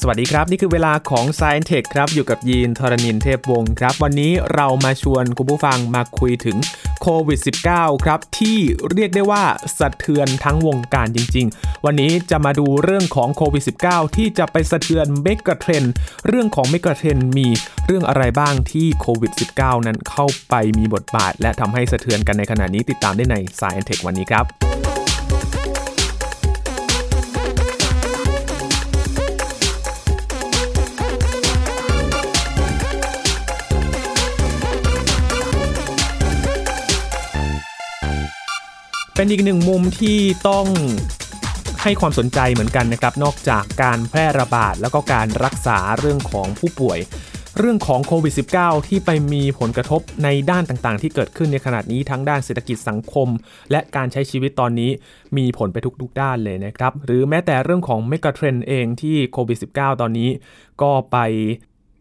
สวัสดีครับ นี่คือเวลาของ Science Tech ครับ อยู่กับยีนทรณินเทพวงศ์ครับ วันนี้เรามาชวนคุณผู้ฟังมาคุยถึงโควิด -19 ครับ ที่เรียกได้ว่าสะเทือนทั้งวงการจริง ๆ วันนี้จะมาดูเรื่องของโควิด -19 ที่จะไปสะเทือนเมกะเทรนเรื่องของเมกะเทรนมีเรื่องอะไรบ้างที่โควิด -19 นั้นเข้าไปมีบทบาท และทำให้สะเทือนกันในขณะนี้ติดตามได้ใน Science Tech วันนี้ครับ เป็นอีกหนึ่งมุมที่ต้องให้ความสนใจเหมือนกันนะครับ นอกจากการแพร่ระบาดแล้วก็การรักษาเรื่องของผู้ป่วย เรื่องของโควิด -19 ที่ไปมีผลกระทบในด้านต่างๆ ที่เกิดขึ้นในขณะนี้ทั้งด้านเศรษฐกิจสังคม และการใช้ชีวิตตอนนี้มีผลไปทุกๆด้านเลยนะครับ หรือแม้แต่เรื่องของเมกะเทรนเองที่โควิด -19 ตอนนี้ก็ไป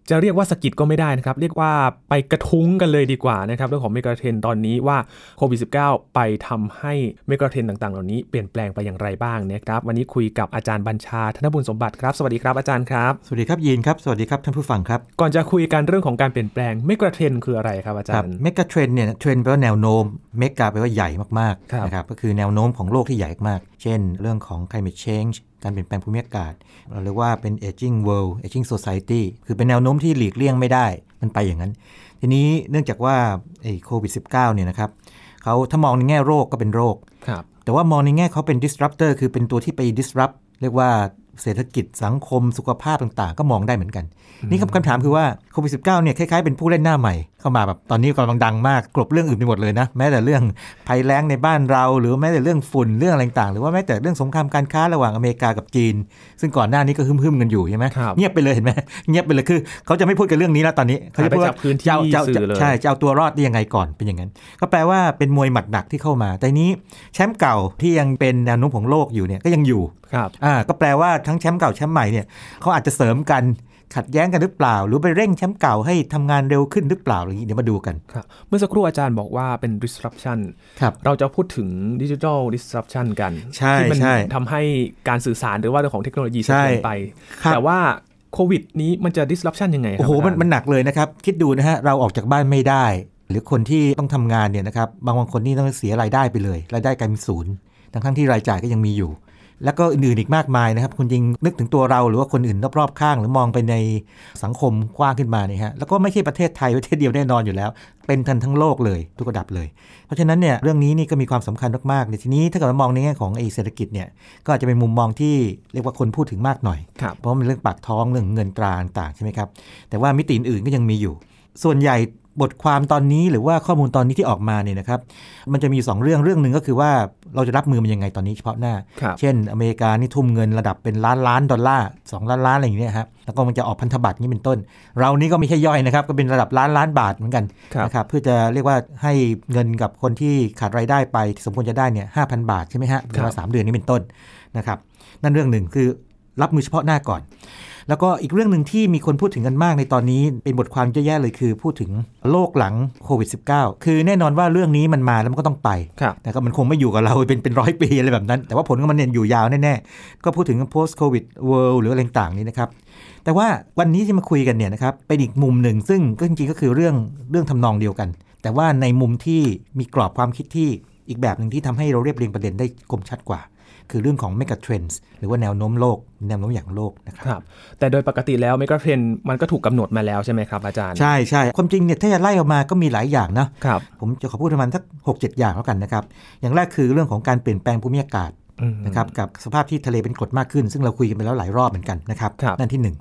จะเรียกว่าสกิดก็ไม่ได้นะครับ เรียกว่าไปกระทุ้งกันเลยดีกว่านะครับเรื่องของเมกะเทรนตอนนี้ว่าโควิด -19 ไปทำให้ megatrend ต่างๆ เหล่านี้เปลี่ยนแปลงไปอย่างไรบ้างนะครับ วันนี้คุยกับอาจารย์บัญชาธนบุญสมบัติครับ สวัสดีครับอาจารย์ครับ สวัสดีครับยีนครับ สวัสดีครับท่านผู้ฟังครับ ก่อนจะคุยกันเรื่องของการเปลี่ยนแปลง megatrend คืออะไรครับอาจารย์ megatrend เนี่ยเทรนแปลว่าแนวโน้ม mega แปลว่าใหญ่มากครับๆนะครับก็คือแนวโน้มของโลกที่ใหญ่มาก เช่น เรื่องของ climate change การเปลี่ยนแปลงภูมิอากาศ เราเรียกว่าเป็น aging world aging society คือเป็นแนวโน้มที่หลีกเลี่ยงไม่ได้ มันไปอย่างนั้น ทีนี้เนื่องจากว่าไอ้โควิด -19 เนี่ยนะครับเขาถ้ามองในแง่โรคก็เป็นโรคครับแต่ว่ามองในแง่เขาเป็น disruptor คือเป็นตัวที่ไป disrupt เรียกว่า เศรษฐกิจสังคมสุขภาพต่างๆ ก็มองได้เหมือนกัน นี่คำคำถามคือว่าโควิด -19 เนี่ยคล้ายๆเป็นผู้เล่นหน้าใหม่ เข้ามาแบบตอนนี้กำลังดังมากกลบเรื่องอื่นไปหมดเลยนะ แม้แต่เรื่องภัยแล้งในบ้านเรา หรือแม้แต่เรื่องฝุ่นเรื่องอะไรต่างๆหรือว่าแม้แต่เรื่องสงครามการค้าระหว่างอเมริกากับจีน ซึ่งก่อนหน้านี้ก็ฮึ่มๆกันอยู่ใช่ไหมครับเงียบไปเลยเห็นไหมเงียบไปเลยคือ เขาจะไม่พูดกันเรื่องนี้แล้วตอนนี้เขาจะพูดหายไปจาว่ากพื้นที่จะเอาจะเอาสื่อเลยใช่จะเอาตัวรอดได้ยังไงก่อนเป็นอย่างนั้น ก็แปลว่าเป็นมวยหมัดหนักที่เข้ามาแต่นี้แชมป์เก่าที่ยังเป็นแนวโน้มของโลกอยู่เนี่ยก็ยังอยู่ครับอ่าก็แปลว่าทั้งแชมป์เก่าแชมป์ใหม่เนี่ยเขาอาจจะเสริมกันขัดแย้งกันหรือเปล่า หรือไปเร่งแชมป์เก่าให้ทำงานเร็วขึ้นหรือเปล่าอะไรอย่างนี้เดี๋ยวมาดูกันครับเมื่อสักครู่อาจารย์บอกว่าเป็น disruption ครับเราจะพูดถึงดิจิทัล disruption กันใช่ที่มัใช่ทำให้การสื่อสารหรือว่าเรื่องของเทคโนโลยีใช่สะเทือนไปครับแต่ว่าโควิดนี้มันจะ disruption ยังไงครัโอ้โหมันาจารย์มันหนักเลยนะครับ คิดดูนะฮะเราออกจากบ้านไม่ได้ หรือคนที่ต้องทำงานเนี่ยนะครับบางบางคนนี่ต้องเสียรายได้ไปเลยรายได้กลายเป็นศูนย์ทั้งทั้งที่รายจ่ายก็ยังมีอยู่ แล้วก็อื่นๆอีกมากมายนะครับ คุณจริงนึกถึงตัวเราหรือว่าคนอื่นรอบๆข้าง หรือมองไปในสังคมกว้างขึ้นมาเนี่ยฮะแล้วก็ไม่ใช่ประเทศไทยประเทศเดียวแน่นอนอยู่แล้ว เป็นทันทั้งโลกเลยทุกระดับเลย เพราะฉะนั้นเนี่ยเรื่องนี้นี่ก็มีความสำคัญมากๆในทีนี้ถ้าเกิดว่ามองในแง่ของไอ้เศรษฐกิจเนี่ยก็อาจจะเป็นมุมมองที่เรียกว่าคนพูดถึงมากหน่อยครับเพราะมันเรื่องปากท้องเรื่องเงินตราต่างๆใช่ไหมครับแต่ว่ามิติอื่นๆก็ยังมีอยู่ ส่วนใหญ่ บทความตอนนี้หรือว่าข้อมูลตอนนี้ที่ออกมาเนี่ยนะครับ มันจะมี 2 เรื่องเรื่องหนึ่งก็คือว่าเราจะรับมือมันยังไงตอนนี้เฉพาะหน้าครับเช่น อเมริกานี่ทุ่มเงินระดับเป็นล้านล้านดอลลาร์2ล้านล้านอะไรอย่างเงี้ยครับแล้วก็มันจะออกพันธบัตรนี่เป็นต้น เรานี่ก็ไม่ใช่ย่อยนะครับ ก็เป็นระดับล้านล้านบาทเหมือนกันครับนะครับเพื่อจะเรียกว่าให้เงินกับคนที่ขาดรายได้ไปที่สมควรจะได้เนี่ยห้าพันบาทใช่ไหมฮะเวลาสามเดือนนี้เป็นต้นนะครับนั่นเรื่องหนึ่งคือรับมือเฉพาะหน้าก่อน แล้วก็อีกเรื่องหนึ่งที่มีคนพูดถึงกันมากในตอนนี้เป็นบทความเยอะแยะเลยคือ พูดถึงโลกหลังโควิด -19 คือแน่นอนว่าเรื่องนี้มันมาแล้วมันก็ต้องไปครับแต่ก็มันคงไม่อยู่กับเราเป็นเป็นร้อยปีอะไรแบบนั้น แต่ว่าผลของมันเนี่ยอยู่ยาวแน่ๆ ก็พูดถึง post covid world หรืออะไรต่างๆนี้นะครับแต่ว่าวันนี้ที่มาคุยกันเนี่ยนะครับเป็นอีกมุมหนึ่งซึ่งก็จริงๆก็คือเรื่องเรื่องทำนองเดียวกัน แต่ว่าในมุมที่มีกรอบความคิดที่อีกแบบหนึ่งที่ทำให้เราเรียบเรียงประเด็นได้คมชัดกว่า คือเรื่องของ mega trends หรือว่าแนวโน้มโลก แนวโน้มอย่างโลกนะครับครับแต่โดยปกติแล้วเมกะเทรนมันก็ถูกกำหนดมาแล้วใช่ไหมครับอาจารย์ ใช่ใช่ความจริงเนี่ยถ้าจะไล่ออกมาก็มีหลายอย่างนะครับผมจะขอพูดประมาณสักหกเจ็ดอย่างแล้วกันนะครับอย่างแรกคือเรื่องของการเปลี่ยนแปลงภูมิอากาศอืมนะครับกับสภาพที่ทะเลเป็นกรดมากขึ้น ซึ่งเราคุยกันไปแล้วหลายรอบเหมือนกันนะครับครับนั่นที่หนึ่ง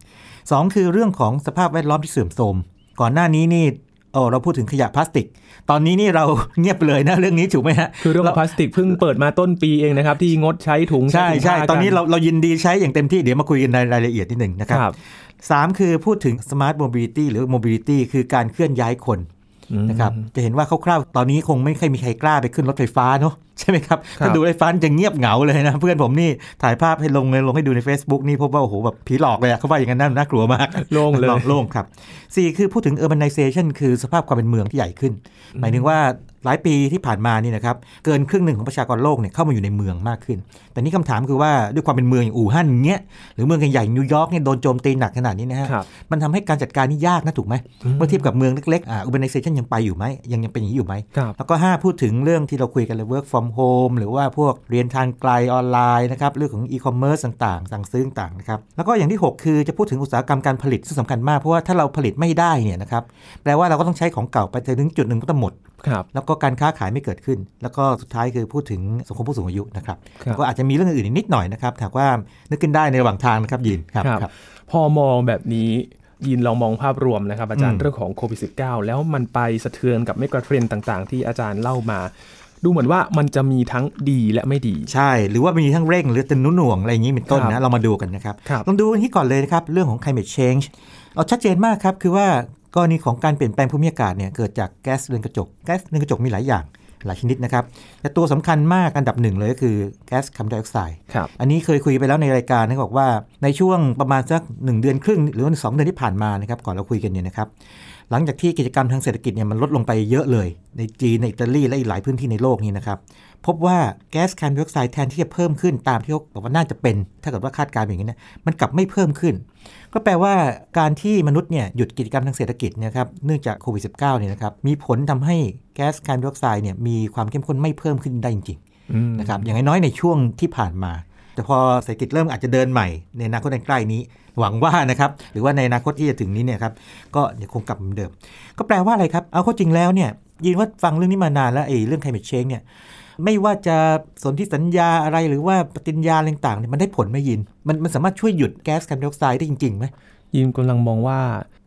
สองคือเรื่องของสภาพแวดล้อมที่เสื่อมโทรมก่อนหน้านี้นี่ โอ้เราพูดถึงขยะพลาสติก ตอนนี้นี่เราเงียบไปเลยนะเรื่องนี้ถูกไหมฮะคือเรื่องของพลาสติกเพิ่งเปิดมาต้นปีเองนะครับ ที่งดใช้ถุงใช่ถุงใช่ผ้าตอนนี้กัเราเรายินดีใช้อย่างเต็มที่เดี๋ยวมาคุยกันในรายละเอียดนิดหนึ่งนะคครับรับสามคือพูดถึง smart mobility หรือ mobility คือการเคลื่อนย้ายคนอืมนะครับจะเห็นว่าคร่าวๆตอนนี้คงไม่ค่อยมีใครกล้าไปขึ้นรถไฟฟ้าเนาะใช่ไหมครับครับถ้าดูไอ้ฟันจะเงียบเหงาเลยนะ เพื่อนผมนี่ถ่ายภาพให้ลงเลยลงให้ดูใน Facebook นี่พบว่า โอ้โห แบบผีหลอกเลยอะเขาว่าอย่างนั้นน่าน่ากลัวมาก โล่งเลยโล่งครับสี่คือพูดถึง urbanization คือสภาพความเป็นเมืองที่ใหญ่ขึ้น หมายถึงว่าหลายปีที่ผ่านมานี่นะครับเกินครึ่งหนึ่งของประชากรโลกเนี่ยเข้ามาอยู่ในเมืองมากขึ้น แต่นี่คำถามคือว่าด้วยความเป็นเมืองอย่างอู่ฮั่นอย่างเงี้ยหรือเมืองใหญ่ๆนิวยอร์กเนี่ยโดนโจมตีหนักขนาดนี้นะฮะครับมันทำให้การจัดการนี่ยากนะถูกไหมเมื่อเทียบกับเมืองเล็กๆอ่า urbanization ยังไปอยู่ไหมยังยังเป็นอย่างนี้อยู่ไหมครับแล้วก็ 5 พูดถึงเรื่องที่เราคุยกันเลย work from home หรือว่าพวกเรียนทางไกลออนไลน์นะครับเรื่องของ e-commerce ต่างๆ สั่งซื้อต่างๆนะครับแล้วก็อย่างที่ 6 คือจะพูดถึงอุตสาหกรรมการผลิตซึ่งสำคัญมากเพราะว่าถ้าเราผลิตไม่ได้เนี่ยนะครับแปลว่าเราก็ต้องใช้ของเก่าไปถึงจุดหนึ่งก็ต้องหมดครับแล้วก็การค้าขายไม่เกิดขึ้น แล้วก็สุดท้ายคือพูดถึงสังคมผู้สูงอายุนะครับครับก็อาจจะมีเรื่องอื่นอีกนิดหน่อยนะครับหากว่านึกขึ้นได้ในระหว่างทางนะครับยินครับครับครับพอมองแบบนี้ยินลองมองภาพรวมนะครับอาจารอืย์มเรื่องของโควิด -19 แล้วมันไปสะเทือนกับเมกะเทรนด์ต่างๆ ที่อาจารย์เล่ามา ดูเหมือนว่ามันจะมีทั้งดีและไม่ดี ใช่ หรือว่ามีทั้งเร่งหรือเป็นนุ่นหน่วงอะไรอย่างนี้เป็นต้นครันะบเรามาดูกันนะครับครับลองดูอันที่ก่อนเลยนะครับ เรื่องของ climate change เอาชัดเจนมากครับ คือว่ากรณีของการเปลี่ยนแปลงภูมิอากาศเนี่ยเกิดจากแก๊สเรือนกระจก แก๊สเรือนกระจกมีหลายอย่างหลายชนิดนะครับ แต่ตัวสำคัญมากอันดับหนึ่งเลยก็คือแก๊สคาร์บอนไดออกไซด์ครับอันนี้เคยคุยไปแล้วในรายการนะบอกว่าในช่วงประมาณสัก 1 เดือนครึ่ง หรือว่าสองเดือนที่ผ่านมานะครับก่อนเราคุยกันเนี่ยนะครับ หลังจากที่กิจกรรมทางเศรษฐกิจเนี่ยมันลดลงไปเยอะเลย ในจีนในอิตาลีและอีกหลายพื้นที่ในโลกนี้นะครับ พบว่าแก๊สคาร์บอนไดออกไซด์แทนที่จะเพิ่มขึ้นตามที่เขาบอกว่าน่าจะเป็น ถ้าเกิดว่าคาดการณ์อย่างนี้เนี่ยมันกลับไม่เพิ่มขึ้น ก็แปลว่าการที่มนุษย์เนี่ยหยุดกิจกรรมทางเศรษฐกิจนยครับเนื่องจากโควิด -19 เนี่ยนะครับมีผลทำให้แก๊สคาร์บอนไดออกไซด์เนี่ยมีความเข้มข้นไม่เพิ่มขึ้นได้จริงๆนะครับอย่างน้อยในช่วงที่ผ่านมา แต่พอเศรษฐกิจเริ่มอาจจะเดินใหม่ในอนาคตอันใกล้นี้ หวังว่านะครับหรือว่าในอนาคตที่จะถึงนี้เนี่ยครับก็เดี๋ยวคงกลับเหมือนเดิม ก็แปลว่าอะไรครับเอาเข้าจริงแล้วเนี่ยยินว่าฟังเรื่องนี้มานานแล้วไอ้เรื่อง climate change เนี่ยไม่ว่าจะสนธิสัญญาอะไรหรือว่าปฏิญญาอะไรต่างๆเนี่ยมันได้ผลไหมยิน มันมันสามารถช่วยหยุดแก๊สคาร์บอนไดออกไซด์ได้จริงๆไหมยินกำลังมองว่า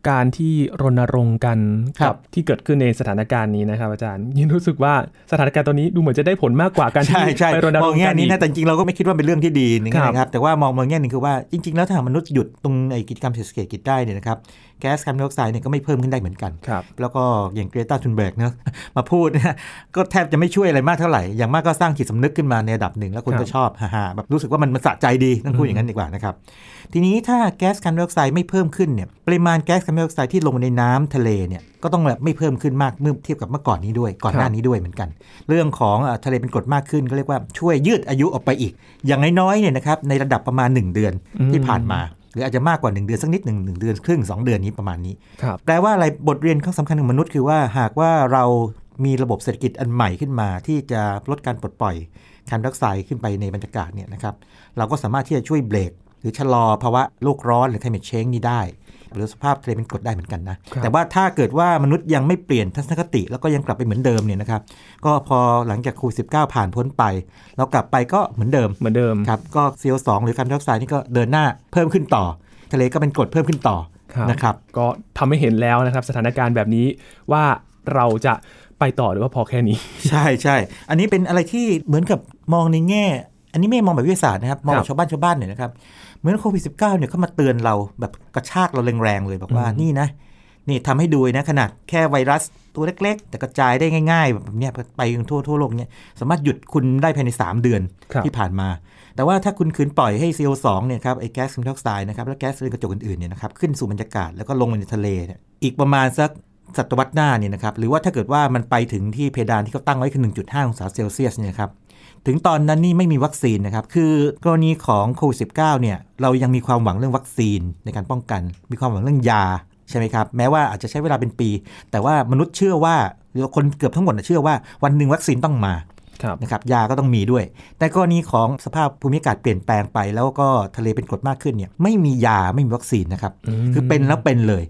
การที่รณรงค์กันครักับที่เกิดขึ้นในสถานการณ์นี้นะครับอาจารย์ยินรู้สึกว่าสถานการณ์ตอนนี้ดูเหมือนจะได้ผลมากกว่าการที่ใช่ใช่ไปรณมรองงค์แง่กันนี้อีกนะแต่จริงๆเราก็ไม่คิดว่าเป็นเรื่องที่ดีนะครับนะครับแต่ว่ามองมองแง่หนึงคือว่าจริง ๆ แล้วถ้าหากมนุษย์หยุดตรงไอ้กิจกรรมเศรษฐกิจได้เนี่ยนะครับแก๊สคาร์บอนไดออกไซด์เนี่ยก็ไม่เพิ่มขึ้นได้เหมือนกันครับแล้วก็อย่างเกรตา ธุนเบิร์กเนอะมาพูดเนี่ยก็แทบจะไม่ช่วยอะไรมากเท่าไหร่ อย่างมากก็สร้างจิตสำนึกขึ้นมาในระดับหนึ่งแล้วคนก็ครับชอบฮ่าๆแบบรู้สึกว่ามันมันสะใจดีต้องพูดอย่างนั้นดีกว่านะครับทีนี้ถ้าแก๊สคาร์บอนไดออกไซด์ไม่เพิ่มขึ้นเนี่ยปริมาณแก๊สคาร์บอนไดออกไซด์ที่ลงในน้ำทะเลเนี่ยก็ต้องแบบไม่เพิ่มขึ้นมากเมื่อเทียบกับเมื่อก่อนนี้ด้วยก่อนหน้านี้ด้วยเหมือนกัน เรื่องของทะเลเป็นกรดมากขึ้นก็เรียกว่าช่วยยืดอายุออกไปอีก อย่างน้อยๆเนี่ยนะครับในระดับประมาณ 1 เดือนที่ผ่านมา หรืออาจจะมากกว่า 1 เดือนสักนิดหนึ่งหนึ่งเดือนครึ่งสองเดือนนี้ประมาณนี้ครับแปลว่าอะไรบทเรียนครั้งสำคัญของมนุษย์คือว่าหากว่าเรามีระบบเศรษฐกิจอันใหม่ขึ้นมา ที่จะลดการปลดปล่อยคาร์บอนไดออกไซด์ขึ้นไปในบรรยากาศเนี่ยนะครับเราก็สามารถที่จะช่วยเบรกหรือชะลอภาวะโลกร้อนหรือ climate change นี้ได้ หรือสภาพทะเลเป็นกรดได้เหมือนกันนะครับแต่ว่าถ้าเกิดว่ามนุษย์ยังไม่เปลี่ยนทัศนคติ แล้วก็ยังกลับไปเหมือนเดิมเนี่ยนะครับ ก็พอหลังจากโควิด19ผ่านพ้นไป เรากลับไปก็เหมือนเดิมเหมือนเดิมครับก็ CO2 หรือคาร์บอนไดออกไซด์นี่ก็เดินหน้าเพิ่มขึ้นต่อ ทะเลก็เป็นกรดเพิ่มขึ้นต่อครับนะครับก็ทำให้เห็นแล้วนะครับสถานการณ์แบบนี้ว่าเราจะไปต่อหรือว่าพอแค่นี้ ใช่ใช่ อันนี้เป็นอะไรที่เหมือนกับมองในแง่ อันนี้ไม่มองแบบวิทยาศาสตร์นะครับ มองแบครับบชาวบ้านชาวบ้านเนี่ยนะครับ เหมือนโควิดสิเนี่ยเขามาเตือนเราแบบกระชากเราแรงๆเลยบอกว่าอืมนี่นะ นี่ทำให้ดูนะขนาดแค่ไวรัสตัวเล็กๆ แต่กระจายได้ง่ายๆ แบบเนี้ยไปทั่วทั่วโลกเนี่ยสามารถหยุดคุณได้ภายใน 3 เดือนครับที่ผ่านมา แต่ว่าถ้าคุณคืนปล่อยให้ CO2 เนี่ยครับไอ้แก๊สคาร์บอนไดออกไซด์นะครับและแก๊สเรือนกระจกอื่นๆเนี่ยนะครับขึ้นสู่บรรยากาศแล้วก็ลงไปในทะเลเนี่ยอีกประมาณสักศตวรรษหน้าเนี่ยนะครับหรือว่าถ้าเกิดว่ามันไปถึงที่เพดานที่เขาตั้งไว้คือ1.5 องศาเซลเซียสเนี่ยครับ ถึงตอนนั้นนี่ไม่มีวัคซีนนะครับ คือกรณีของโควิด -19 เนี่ยเรายังมีความหวังเรื่องวัคซีนในการป้องกัน มีความหวังเรื่องยาใช่ไหมครับ แม้ว่าอาจจะใช้เวลาเป็นปี แต่ว่ามนุษย์เชื่อว่าหรือคนเกือบทั้งหมดน่ะเชื่อว่าวันหนึ่งวัคซีนต้องมาครับนะครับยาก็ต้องมีด้วย แต่กรณีของสภาพภูมิอากาศเปลี่ยนแปลงไปแล้วก็ทะเลเป็นกรดมากขึ้นเนี่ยไม่มียาไม่มีวัคซีนนะครับมคือเป็นแล้วเป็นเลย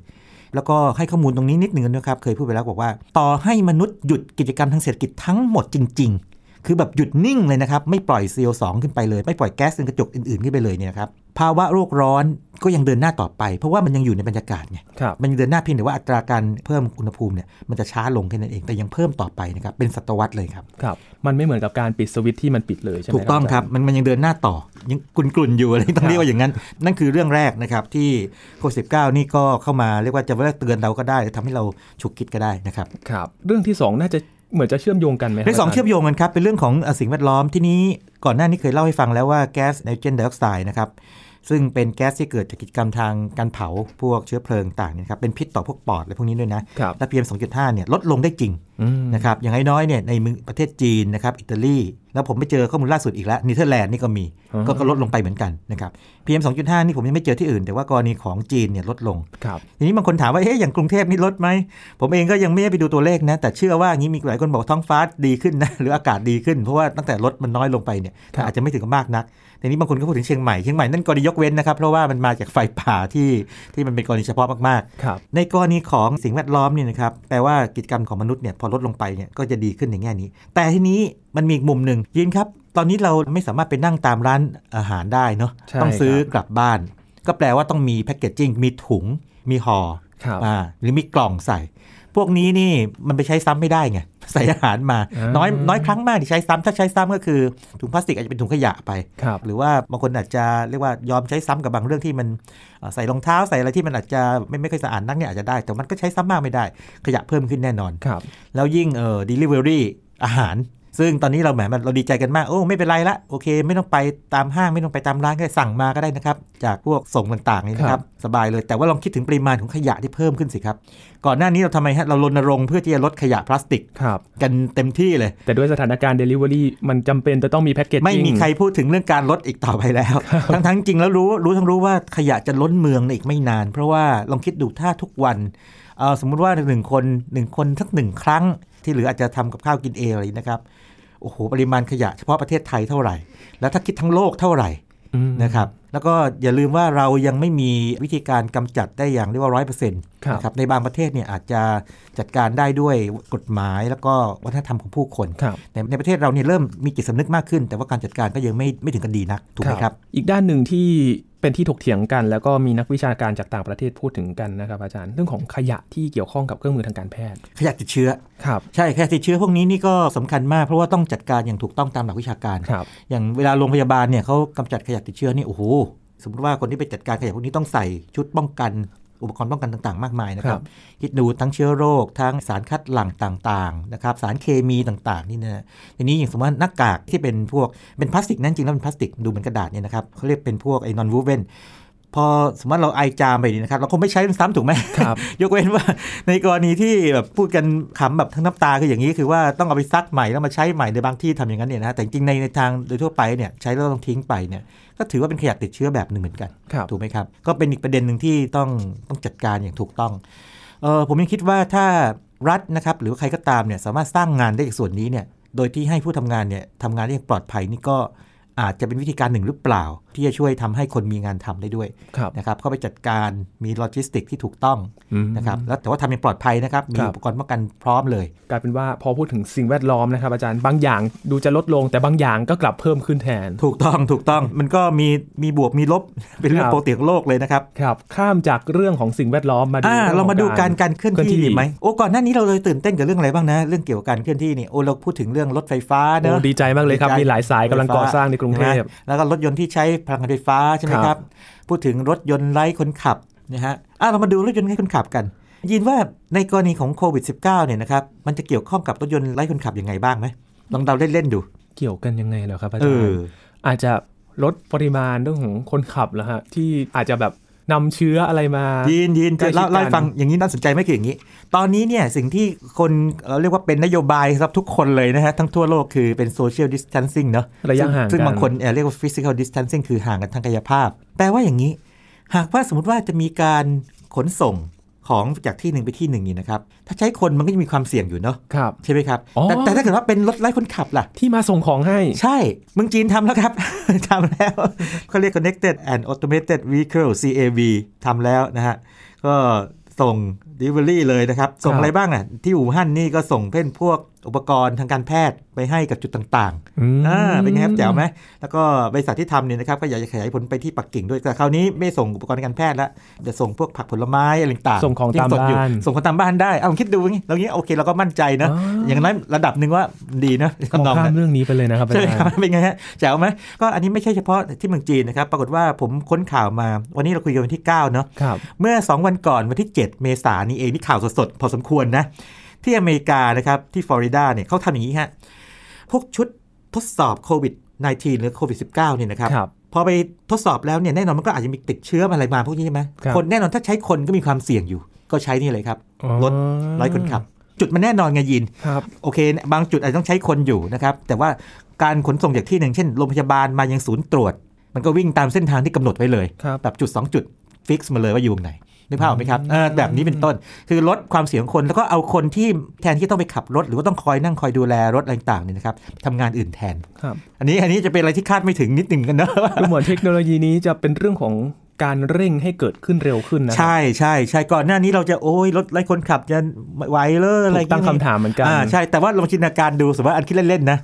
แล้วก็ให้ข้อมูลตรงนี้นิดนึงนะครับ เคยพูดไปแล้วบอกว่า ต่อให้มนุษย์หยุดกิจกรรมทางเศรษฐกิจทั้งหมดจริงๆ คือแบบหยุดนิ่งเลยนะครับ ไม่ปล่อย CO2 ขึ้นไปเลย ไม่ปล่อยแก๊สเรือนกระจกอื่นๆขึ้นไปเลยเนี่ยนะครับภาวะโลกร้อนก็ยังเดินหน้าต่อไป เพราะว่ามันยังอยู่ในบรรยากาศไงครับมันยังเดินหน้าเพียงแต่ว่าอัตราการเพิ่มอุณหภูมิเนี่ยมันจะช้าลงแค่นั้นเองแต่ยังเพิ่มต่อไปนะครับเป็นศตวรรษเลยครับครับ มันไม่เหมือนกับการปิดสวิตช์ที่มันปิดเลยใช่ไหมถูกต้องครับมันมันยังเดินหน้าต่อยังกลุ่นๆอยู่อะไรต้องเรียกว่าอย่างนั้น นั่นคือเรื่องแรกนะครับที่โควิดสินี่ก็เข้ามาเรียกว่าจะว่าเตือนเราก็ได้หรือทำให้เราฉุกคิดก็ได้นะครับครับ เรื่องที่สองน่าจะ เหมือนจะเชื่อมโยงกันไหมครับเป็นสองาจารย์เชื่อมโยงกันครับเป็นเรื่องของเอ่อสิ่งแวดล้อมที่นี้ก่อนหน้านี้เคยเล่าให้ฟังแล้วว่าแก๊สไนโตรเจนไดออกไซด์นะครับซึ่งเป็นแก๊สที่เกิดจากกิจกรรมทางการเผาพวกเชื้อเพลิงต่างๆเนี่ยนะครับเป็นพิษต่อพวกปอดอะไรพวกนี้ด้วยนะครับและ PM 2.5เนี่ยลดลงได้จริงอืม นะครับอย่างน้อยๆเนี่ยในเมืองประเทศจีนนะครับอิตาลีแล้วผมไปเจอข้อมูลล่าสุดอีกแล้วเนเธอร์แลนด์นี่ก็มีอ๋อก็ก็ลดลงไปเหมือนกันนะครับ PM 2.5นี่ผมยังไม่เจอที่อื่น แต่ว่ากรณีของจีนเนี่ยลดลงครับทีนี้บางคนถามว่าเอ๊ะอย่างกรุงเทพนี่ลดไหม ผมเองก็ยังไม่ได้ไปดูตัวเลขนะ แต่เชื่อว่าอย่างนี้มีหลายคนบอกท้องฟ้าดีขึ้นนะหรืออากาศดีขึ้นเพราะว่าตั้งแต่รถมันน้อยลงไปเนี่ยครับอาจจะไม่ถึงกับมากนักทีนี้บางคนก็พูดถึงเชียงใหม่เชียงใหม่นั่นกรณียกเว้นนะครับเพราะว่ามันมาจากไฟป่าที่ที่มันเป็นกรณีเฉพาะมากๆครับในกรณีของสิ่งแวดล้อมเนี่ยนะครับแปลว่ากิจกรรมของมนุษย์เนี่ยพอลดลงไปเนี่ยก็จะดีขึ้นในแง่นี้ แต่ทีนี้มันมีอีกมุมหนึ่งยินครับ ตอนนี้เราไม่สามารถไปนั่งตามร้านอาหารได้เนาะใช่ต้องซื้อครับกลับบ้าน ก็แปลว่าต้องมีแพคเกจจิ้งมีถุงมีห่อครับอ่าหรือมีกล่องใส่ พวกนี้นี่มันไปใช้ซ้ำไม่ได้ไงใส่อาหารมาอ่าน้อยน้อยครั้งมากที่ใช้ซ้ำถ้าใช้ซ้ำก็คือถุงพลาสติกอาจจะเป็นถุงขยะไปครับหรือว่าบางคนอาจจะเรียกว่ายอมใช้ซ้ำกับบางเรื่องที่มันเอ่อใส่รองเท้าใส่อะไรที่มันอาจจะไม่ไม่ค่อยสะอาดนักเนี่ยอาจจะได้ แต่มันก็ใช้ซ้ำมากไม่ได้ ขยะเพิ่มขึ้นแน่นอนครับแล้วยิ่งเอ่อ delivery อาหาร ซึ่งตอนนี้เราแหมมันเราดีใจกันมาก โอ้ไม่เป็นไรละโอเค ไม่ต้องไปตามห้างไม่ต้องไปตามร้านก็ได้สั่งมาก็ได้นะครับ จากพวกส่งต่างๆนี่นะครับ สบายเลยแต่ว่าลองคิดถึงปริมาณของขยะที่เพิ่มขึ้นสิครับ ก่อนหน้านี้เราทำไมฮะเรารณรงค์เพื่อที่จะลดขยะพลาสติกครับกันเต็มที่เลย แต่ด้วยสถานการณ์ Delivery มันจำเป็นจะต้องมีแพ็กเกจไม่มีใครพูดถึงเรื่องการลดอีกต่อไปแล้ว ทั้งทั้งจริงแล้วรู้รู้ทั้งรู้ว่าขยะจะล้นเมืองในอีกไม่นาน เพราะว่าลองคิดดูถ้าทุกวันเอ่อสมมุติว่าหนึ่งคนหนึ่งคนสักหนึ่งครั้งที่เหลืออาจจะทำกับข้าวกินเองอะไรนะครับ โอ้โหปริมาณขยะเฉพาะประเทศไทยเท่าไหร่ แล้วถ้าคิดทั้งโลกเท่าไหร่อืมนะครับแล้วก็อย่าลืมว่าเรายังไม่มีวิธีการกำจัดได้อย่างเรียกว่าร้อยเปอร์เซ็นต์ครับนะครับในบางประเทศเนี่ยอาจจะจัดการได้ด้วยกฎหมายแล้วก็วัฒนธรรมของผู้คนครับในในประเทศเราเนี่ยเริ่มมีจิตสำนึกมากขึ้น แต่ว่าการจัดการก็ยังไม่ไม่ถึงกันดีนักถูกไหมครับ อีกด้านหนึ่งที่เป็นที่ถกเถียงกัน แล้วก็มีนักวิชาการจากต่างประเทศพูดถึงกันนะครับอาจารย์เรื่องของขยะที่เกี่ยวข้องกับเครื่องมือทางการแพทย์ ขยะติดเชื้อครับใช่ขยะติดเชื้อพวกนี้นี่ก็สำคัญมาก เพราะว่าต้องจัดการอย่างถูกต้องตามหลักวิชาการครับอย่างเวลาโรงพยาบาลเนี่ยเขากำจัดขยะติดเชื้อนี่โอ้โหสมมติว่าคนที่ไปจัดการขยะพวกนี้ต้องใส่ชุดป้องกัน อุปกรณ์ป้องกันต่าง ๆ มากมายนะครับ คิดดูทั้งเชื้อโรค ทั้งสารคัดหลั่งต่างๆนะครับสารเคมีต่างๆนี่นะทีนี้อย่างสมมติว่าหน้ากากที่เป็นพวกเป็นพลาสติกนั่นจริงแล้วเป็นพลาสติกดูเหมือนกระดาษเนี่ยนะครับเขาเรียกเป็นพวกไอ้นอนวูเวน พอสมมติเราไอจามไปนี่นะครับ เราคงไม่ใช้มันซ้ำถูกไหมครับ ยกเว้นว่าในกรณีที่แบบพูดกันขำแบบทั้งน้ำตาคืออย่างนี้คือว่าต้องเอาไปซักใหม่แล้วมาใช้ใหม่ในบางที่ทำอย่างนั้นเนี่ยนะแต่จริงๆในในทางโดยทั่วไปเนี่ยใช้แล้วต้องทิ้งไปเนี่ยก็ถือว่าเป็นขยะติดเชื้อแบบหนึ่งเหมือนกันครับถูกไหมครับ ก็เป็นอีกประเด็นหนึ่งที่ต้องต้องจัดการอย่างถูกต้องเออผมยังคิดว่าถ้ารัฐนะครับหรือว่าใครก็ตามเนี่ยสามารถสร้างงานได้จากส่วนนี้เนี่ยโดยที่ให้ผู้ทำงานเนี่ยทำงานได้อย่างปลอดภัยนี่ก็ อาจจะเป็นวิธีการหนึ่งหรือเปล่า ที่จะช่วยทำให้คนมีงานทำได้ด้วยครับนะครับเข้าไปจัดการมีโลจิสติกที่ถูกต้องอืมนะครับแล้วแต่ว่าทำอย่างปลอดภัยนะครับมีครับอุปกรณ์ป้องกันพร้อมเลย กลายเป็นว่าพอพูดถึงสิ่งแวดล้อมนะครับอาจารย์บางอย่างดูจะลดลงแต่บางอย่างก็กลับเพิ่มขึ้นแทน ถูกต้องถูกต้องมันก็มีมีบวกมีลบเป็นเรื่อครับปกติของโลกเลยนะครับครับข้ามจากเรื่องของสิ่งแวดล้อมมาดูอ่าองเรามาดูของการการเคลื่อนเคลื่อนที่ที่ดีไหมโอ้ก่อนหน้านี้เราเลยตื่นเต้นกับเรื่องอะไรบ้างนะเรื่องเกี่ยวกับการเคลื่อนที่นี่โอ้เราพูดถึงเรื่องรถไฟฟ้าเนโอ้อะดีใจมากเลยครับดีใจมีหลายสายกำลังก่อสร้างในกรุงเทพใช่ไหมแล้วก็รถยนต์ที่ใช้พลังงานไฟฟ้าใช่ไหมครับครับ พูดถึงรถยนต์ไร้คนขับนะฮะอะเรามาดูรถยนต์ไร้คนขับกัน ยินว่าในกรณีของโควิด -19 เนี่ยนะครับมันจะเกี่ยวข้องกับรถยนต์ไร้คนขับยังไงบ้างไหมลองเดาเล่นๆดู เกี่ยวกันยังไงเหรอครับอาเอจารอย์อาจจะลดปริมาณเรื่องของคนขับเหรอฮะที่อาจจะแบบ นำเชื้ออะไรมายีนยีนใกล้จะชิดเล่ากันเล่าให้ฟังอย่างนี้น่าสนใจไหมคืออย่างนี้ ตอนนี้เนี่ยสิ่งที่คนเอ่อเรียกว่าเป็นนโยบายสำหรับทุกคนเลยนะฮะ ทั้งทั่วโลกคือเป็น social distancing เนาะระยะซึ่งห่างซึ่งกันบางคนเอ่อเรียกว่า physical distancing คือห่างกันทางกายภาพ แปลว่าอย่างนี้ หากว่าสมมติว่าจะมีการขนส่ง ของจากที่หนึ่งไปที่หนึ่งนี่นะครับถ้าใช้คนมันก็จะมีความเสี่ยงอยู่เนาะครับใช่ไหมครับอ๋อแต่แต่ถ้าเกิดว่าเป็นรถไร้คนขับล่ะ ที่มาส่งของให้ ใช่เมืองจีนทำแล้วครับทำแล้วเขาเรียก connected and automated vehicle CAV ทำแล้วนะฮะก็ส่ง delivery เลยนะครับ ส่งครับอะไรบ้างอะที่อู่ฮั่นนี่ก็ส่งเป็นพวกอุปกรณ์ทางการแพทย์ไปให้กับจุดต่างอืมๆอ่าเป็นไงครับแจ๋วไหมแล้วก็บริษัทที่ทำเนี่ยนะครับก็อยากจะขยายผลไปที่ปักกิ่งด้วยแต่คราวนี้ไม่ส่งอุปกรณ์ทางการแพทย์แล้วจะส่งพวกผักผลไม้อะไรต่างๆส่งของที่ตามสดอยู่บ้านส่งของตามบ้านได้เอาคิดดูงี้เรางี้โอเคเราก็มั่นใจนะอ๋อออย่างนั้นระดับหนึ่งว่าดีนะมองทำนองข้านั้มนเรื่องนี้ไปเลยนะครับอาใช่จารครับย์เป็นไงฮะแจ๋วไหมก็อันนี้ไม่ใช่เฉพาะที่เมืองจีนนะครับปรากฏว่าผมค้นข่าวมา วันนี้เราคุยกันวันที่9เนาะครับเมื่อ 2 วันก่อนวันที่ 7 เมษายนนี้เองนี่ข่าวสดๆพอสมควรนะ ที่อเมริกานะครับที่ฟลอริดาเนี่ยเขาทำอย่างนี้ฮะพวกชุดทดสอบโควิด -19 หรือโควิด -19 เนี่ยนะครับครับพอไปทดสอบแล้วเนี่ยแน่นอนมันก็อาจจะมีติดเชื้ออะไรมาพวกนี้ใช่ไหมครับคนแน่นอนถ้าใช้คนก็มีความเสี่ยงอยู่ ก็ใช้นี่เลยครับอ๋อรถไร้คนขับ จุดมันแน่นอนไงยินครับโอเค บางจุดอาจจะต้องใช้คนอยู่นะครับแต่ว่าการขนส่งจากที่หนึ่งเช่นโรงพยาบาลมายังศูนย์ตรวจ มันก็วิ่งตามเส้นทางที่กำหนดไว้เลยครับแบบจุด 2 จุดฟิกซ์มาเลยว่าอยู่ตรงไหน นึกภาพออกไหมครับเออแบบนี้เป็นต้น คือลดความเสี่ยงของคนแล้วก็เอาคนที่แทนที่ต้องไปขับรถ หรือว่าต้องคอยนั่งคอยดูแลรถอะไรต่างๆเนี่ยนะครับทำงานอื่นแทนครับอันนี้อันนี้จะเป็นอะไรที่คาดไม่ถึงนิดหนึ่งกันเนอะดูเหมือนเทคโนโลยีนี้จะเป็นเรื่องของการเร่งให้เกิดขึ้นเร็วขึ้นนะใช่ใช่ใช่ก่อนหน้านี้เราจะโอ้ยรถไร้คนขับจะไหวเลยอะไรถูกตั้งคำถามเหมือนกันอ่าใช่แต่ว่าลองจินตนาการดูสมมติว่าอันคิดเล่นๆนะ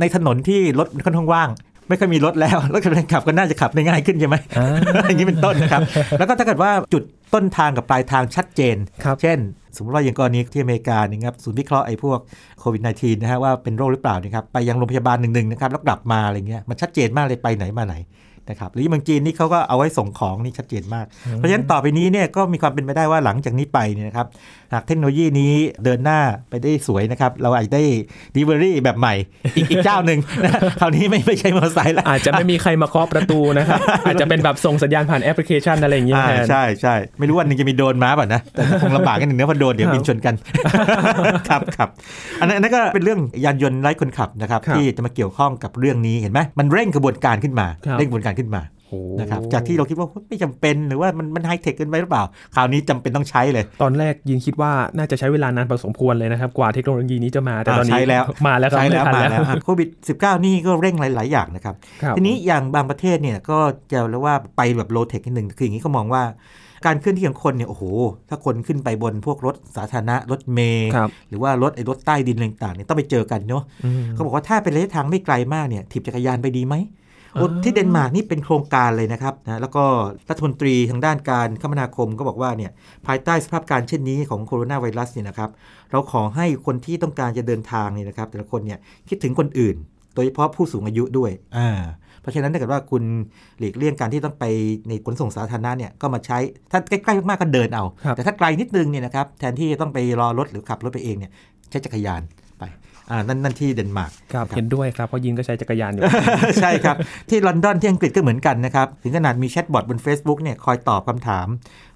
ในถนนที่รถค่อนข้างว่างไม่ค่อยมีรถแล้วรถกำลังขับก็น่าจะขับได้ง่ายขึ้นใช่ไหมอ่าอย่างนี้เป็นต้นนะครับ แล้วก็ถ้าเกิดว่าจุด ต้นทางกับปลายทางชัดเจนครับเช่น สมมติว่าอย่างกรณีที่อเมริกาเนี่ยครับศูนย์วิเคราะห์ไอ้พวกโควิด -19 นะฮะว่าเป็นโรคหรือเปล่านะครับไปยังโรงพยาบาลหนึ่งๆนะครับแล้วกลับมาอะไรเงี้ยมันชัดเจนมากเลยไปไหนมาไหนนะครับหรือเมืองจีนนี่เขาก็เอาไว้ส่งของนี่ชัดเจนมาก เพราะฉะนั้นต่อไปนี้เนี่ยก็มีความเป็นไปได้ว่าหลังจากนี้ไปเนี่ยนะครับ หากเทคโนโลยีนี้เดินหน้าไปได้สวยนะครับ เราอาจจะได้ delivery แบบใหม่ อีกอีกเจ้าหนึ่งนะคราวนี้ไม่ไม่ใช่มอเตอร์ไซค์แล้วอาจจะไม่มีใครมาเคาะประตูนะครับ อาจจะเป็นแบบส่งสัญญาณผ่านแอปพลิเคชันอะไรอย่างเงี้ยอ่าแทนใช่ใช่ไม่รู้วันหนึ่งจะมีโดรนมาป่ะนะ แต่คงลำบากกันหนึ่งนะเพราะโดรนเดี๋ยวครับบินชนกันครับครับอันนั้นอันนั้นก็เป็นเรื่องยานยนต์ไร้คนขับนะครับครับที่จะมาเกี่ยวข้องกับเรื่องนี้เห็นไหมมันเร่งกระบวนการขึ้นมาครับเร่งกระบวนการขึ้นมาโอ้ นะครับจากที่เราคิดว่าไม่จำเป็นหรือว่ามันมันไฮเทคเกินไปหรือเปล่า คราวนี้จำเป็นต้องใช้เลย ตอนแรกยินคิดว่าน่าจะใช้เวลานานพอสมควรเลยนะครับ กว่าเทคโนโลยีนี้จะมาแต่ตอนนี้ใช้แล้วมาแล้วครับใช้แล้วไทันมาแล้วโควิด -19 นี่ก็เร่งหลาย ๆ อย่างนะครับครับ ทีนี้อย่างบางประเทศเนี่ยก็จะเรียกว่าไปแบบโลเทคนิดหนึ่งคืออย่างนี้เขามองว่าการเคลื่อนที่ของคนเนี่ยโอ้โห ถ้าคนขึ้นไปบนพวกรถสาธารณะรถเมล์ครับหรือว่ารถไอ้รถใต้ดินอะไรต่างๆเนี่ยต้องไปเจอกันเนาะอืมเขาบอกว่าถ้าเป็นระยะทางไม่ไกลมากเนี่ยถีบจักรยานไปดีไหมโอ้อ่า ที่เดนมาร์กนี่เป็นโครงการเลยนะครับนะแล้วก็รัฐมนตรีทางด้านการคมนาคมก็บอกว่าเนี่ยภายใต้สภาพการเช่นนี้ของโคโรนาไวรัสเนี่ยนะครับเราขอให้คนที่ต้องการจะเดินทางเนี่ยนะครับแต่ละคนเนี่ยคิดถึงคนอื่น โดยเฉพาะผู้สูงอายุด้วยอ่าเพราะฉะนั้นถ้าเกิดว่าคุณหลีกเลี่ยงการที่ต้องไปในขนส่งสาธารณะเนี่ยก็มาใช้ ถ้าใกล้ๆมากๆก็เดินเอาครับแต่ถ้าไกลนิดนึงเนี่ยนะครับแทนที่จะต้องไปรอรถหรือขับรถไปเองเนี่ยใช้จักรยานไปอ่า นั่นนั่นที่เดนมาร์กครับเห็นด้วยครับ เพราะยินก็ใช้จักรยานอยู่ ใช่ครับ ที่ลอนดอนที่อังกฤษก็เหมือนกันนะครับ ถึงขนาดมีแชทบอทบน Facebook เนี่ยคอยตอบคำถาม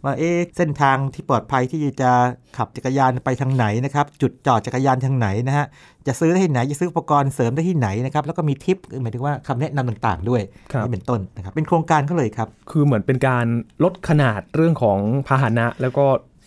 ว่าเอ๊ะเส้นทางที่ปลอดภัยที่จะขับจักรยานไปทางไหนนะครับ จุดจอดจักรยานทางไหนนะฮะจะซื้อได้ที่ไหนจะซื้ออุปกรณ์เสริมได้ที่ไหนนะครับแล้วก็มีทิปหมายถึงว่าคำแนะนำต่างๆ ด้วยครับนี่เป็นต้นนะครับเป็นโครงการก็เลยครับ คือเหมือนเป็นการลดขนาดเรื่องของพาหนะแล้วก็